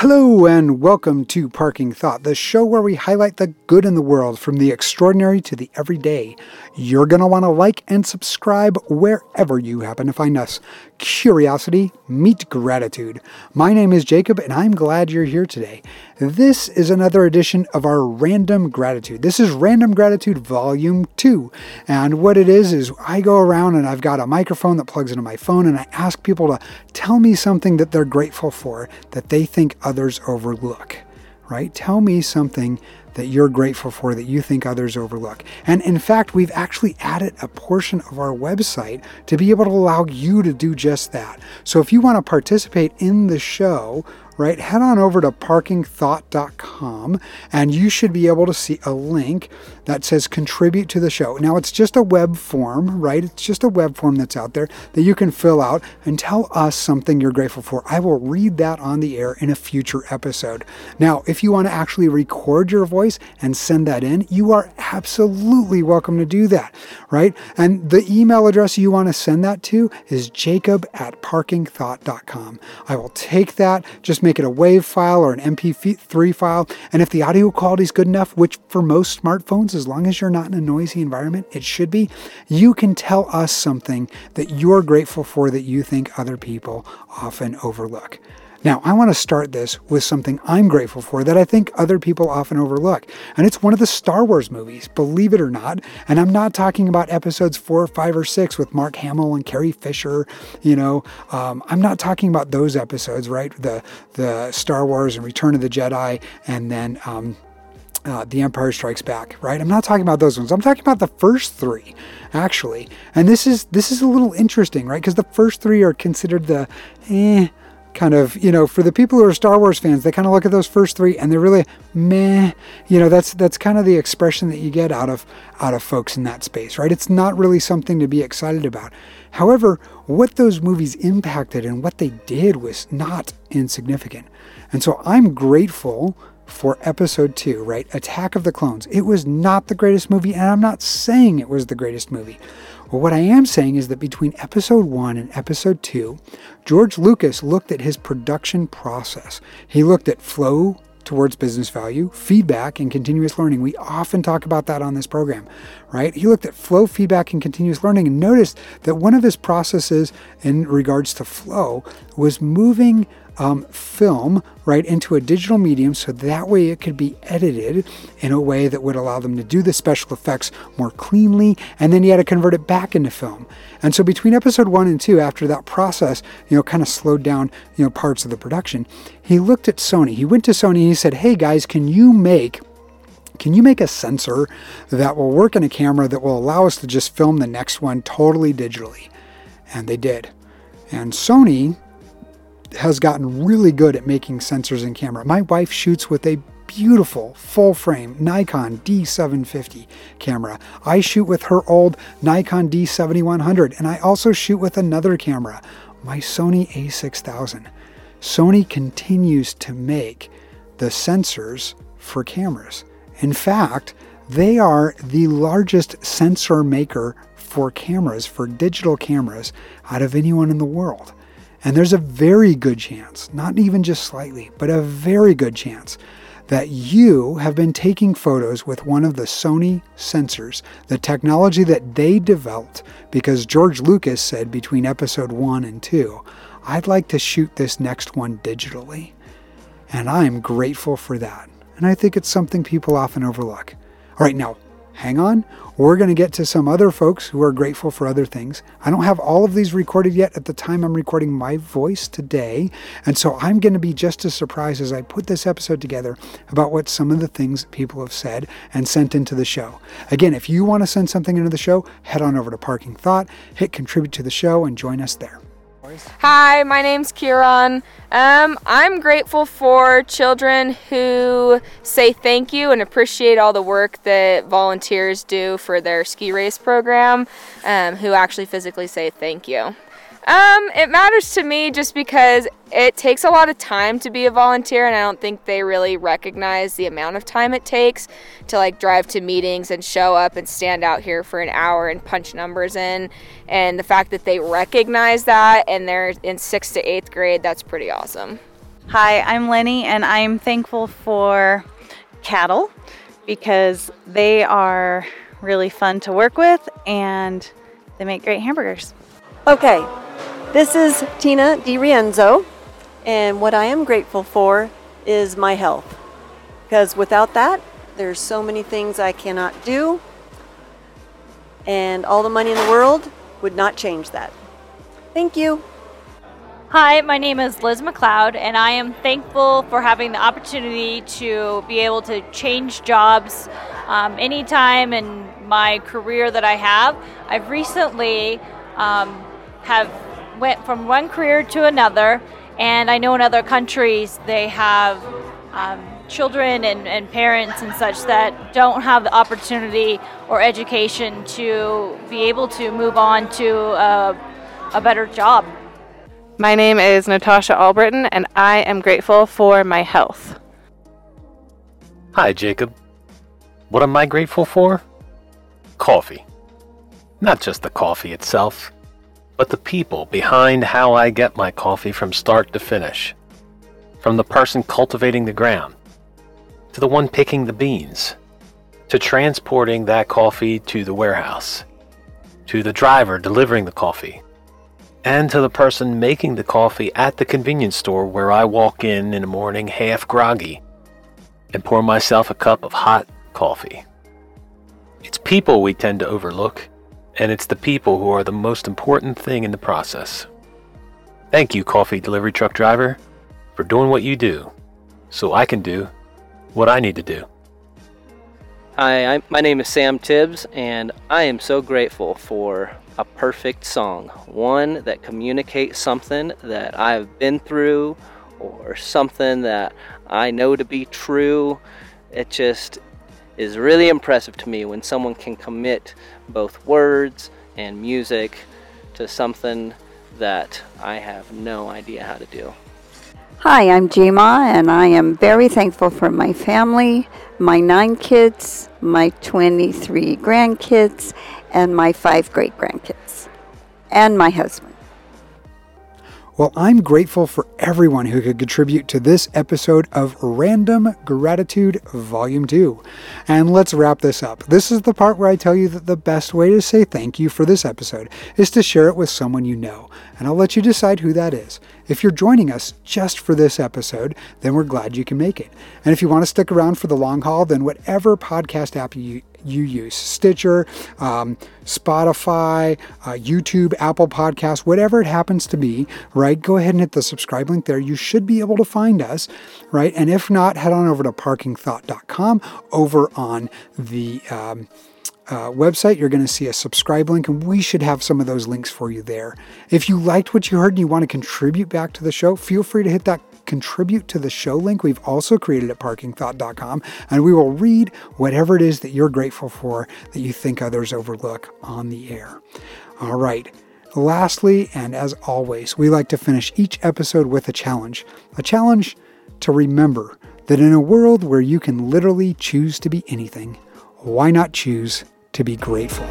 Hello, and welcome to Parking Thought, the show where we highlight the good in the world from the extraordinary to the everyday. You're going to want to like and subscribe wherever you happen to find us. Curiosity, meet gratitude. My name is Jacob, and I'm glad you're here today. This is another edition of our Random Gratitude. This is Random Gratitude Volume 2. And what it is, is I go around and I've got a microphone that plugs into my phone, and I ask people to tell me something that they're grateful for that they think others overlook. Right? Tell me something that you're grateful for that you think others overlook. And in fact, we've actually added a portion of our website to be able to allow you to do just that. So if you want to participate in the show, right, head on over to parkingthought.com and you should be able to see a link that says contribute to the show. Now, it's just a web form, right? It's just a web form that's out there that you can fill out and tell us something you're grateful for. I will read that on the air in a future episode. Now, if you want to actually record your voice and send that in, you are absolutely welcome to do that, right? And the email address you want to send that to is jacob at parkingthought.com. I will take that, just make make it a WAV file or an MP3 file. And if the audio quality is good enough, which for most smartphones, as long as you're not in a noisy environment, it should be, you can tell us something that you're grateful for that you think other people often overlook. Now, I want to start this with something I'm grateful for that I think other people often overlook. And it's one of the Star Wars movies, believe it or not. And I'm not talking about episodes four, five, or six with Mark Hamill and Carrie Fisher. You know, um, I'm not talking about those episodes, right? The, the Star Wars and Return of the Jedi and then. Um, uh, the Empire Strikes Back, right? I'm not talking about those ones. I'm talking about the first three, actually. And this is this is a little interesting, right? Because the first three are considered the eh, kind of, you know, for the people who are Star Wars fans, they kind of look at those first three and they're really meh. You know, that's that's kind of the expression that you get out of out of folks in that space, right? It's not really something to be excited about. However, what those movies impacted and what they did was not insignificant. And so I'm grateful for episode two, right? Attack of the Clones. It was not the greatest movie, and I'm not saying it was the greatest movie. Well, what I am saying is that between episode one and episode two, George Lucas looked at his production process. He looked at flow towards business value, feedback, and continuous learning. We often talk about that on this program, right? He looked at flow, feedback, and continuous learning and noticed that one of his processes in regards to flow was moving um, film right into a digital medium so that way it could be edited in a way that would allow them to do the special effects more cleanly and then you had to convert it back into film. And so between episode one and two after that process you know kind of slowed down you know parts of the production he looked at sony. He went to sony and he said hey guys can you make can you make a sensor that will work in a camera that will allow us to just film the next one totally digitally? And they did. And sony has gotten really good at making sensors in camera. My wife shoots with a beautiful full frame Nikon D750 camera. I shoot with her old Nikon D7100 and I also shoot with another camera, my Sony A6000. Sony continues to make the sensors for cameras. In fact, they are the largest sensor maker for cameras, for digital cameras, out of anyone in the world. And there's a very good chance, not even just slightly, but a very good chance that you have been taking photos with one of the Sony sensors, the technology that they developed because George Lucas said between episode one and two, I'd like to shoot this next one digitally. And I'm grateful for that. And I think it's something people often overlook. All right, now, hang on. We're going to get to some other folks who are grateful for other things. I don't have all of these recorded yet at the time I'm recording my voice today. And so I'm going to be just as surprised as I put this episode together about what some of the things people have said and sent into the show. Again, if you want to send something into the show, head on over to Parking Thought, hit contribute to the show, and join us there. Hi, my name's Kieran. Um, I'm grateful for children who say thank you and appreciate all the work that volunteers do for their ski race program, um, who actually physically say thank you. Um, it matters to me just because it takes a lot of time to be a volunteer, and I don't think they really recognize the amount of time it takes to like drive to meetings and show up and stand out here for an hour and punch numbers in. And the fact that they recognize that and they're in sixth to eighth grade, that's pretty awesome. Hi, I'm Lenny, and I'm thankful for cattle because they are really fun to work with and they make great hamburgers. Okay, this is Tina DiRienzo, and what I am grateful for is my health. Because without that, there's so many things I cannot do, and all the money in the world would not change that. Thank you. Hi, my name is Liz McLeod, and I am thankful for having the opportunity to be able to change jobs um, anytime in my career that I have. I've recently um, have went from one career to another, and I know in other countries they have um, children and, and parents and such that don't have the opportunity or education to be able to move on to a, a better job. My name is Natasha Albritton, and I am grateful for my health. Hi, Jacob. What am I grateful for? Coffee. Not just the coffee itself, but the people behind how I get my coffee from start to finish. From the person cultivating the ground, to the one picking the beans, to transporting that coffee to the warehouse, to the driver delivering the coffee, and to the person making the coffee at the convenience store where I walk in in the morning half groggy and pour myself a cup of hot coffee. It's people we tend to overlook, and it's the people who are the most important thing in the process. Thank you, coffee delivery truck driver, for doing what you do so I can do what I need to do. Hi, I'm, my name is Sam Tibbs, and I am so grateful for a perfect song. One that communicates something that I've been through or something that I know to be true. It just is really impressive to me when someone can commit both words and music to something that I have no idea how to do. Hi, I'm Jima, and I am very thankful for my family, my nine kids, my 23 grandkids, and my five great grandkids, and my husband. Well, I'm grateful for everyone who could contribute to this episode of Random Gratitude Volume 2. And let's wrap this up. This is the part where I tell you that the best way to say thank you for this episode is to share it with someone you know. And I'll let you decide who that is. If you're joining us just for this episode, then we're glad you can make it. And if you want to stick around for the long haul, then whatever podcast app you you use Stitcher, um, Spotify, uh, YouTube, Apple Podcasts, whatever it happens to be, right? Go ahead and hit the subscribe link there. You should be able to find us, right? And if not, head on over to parkingthought.com over on the um, uh, website, you're going to see a subscribe link, and we should have some of those links for you there. If you liked what you heard and you want to contribute back to the show, feel free to hit that contribute to the show link we've also created at parkingthought.com, and we will read whatever it is that you're grateful for that you think others overlook on the air. All right. Lastly, and as always, we like to finish each episode with a challenge. A challenge to remember that in a world where you can literally choose to be anything, why not choose to be grateful?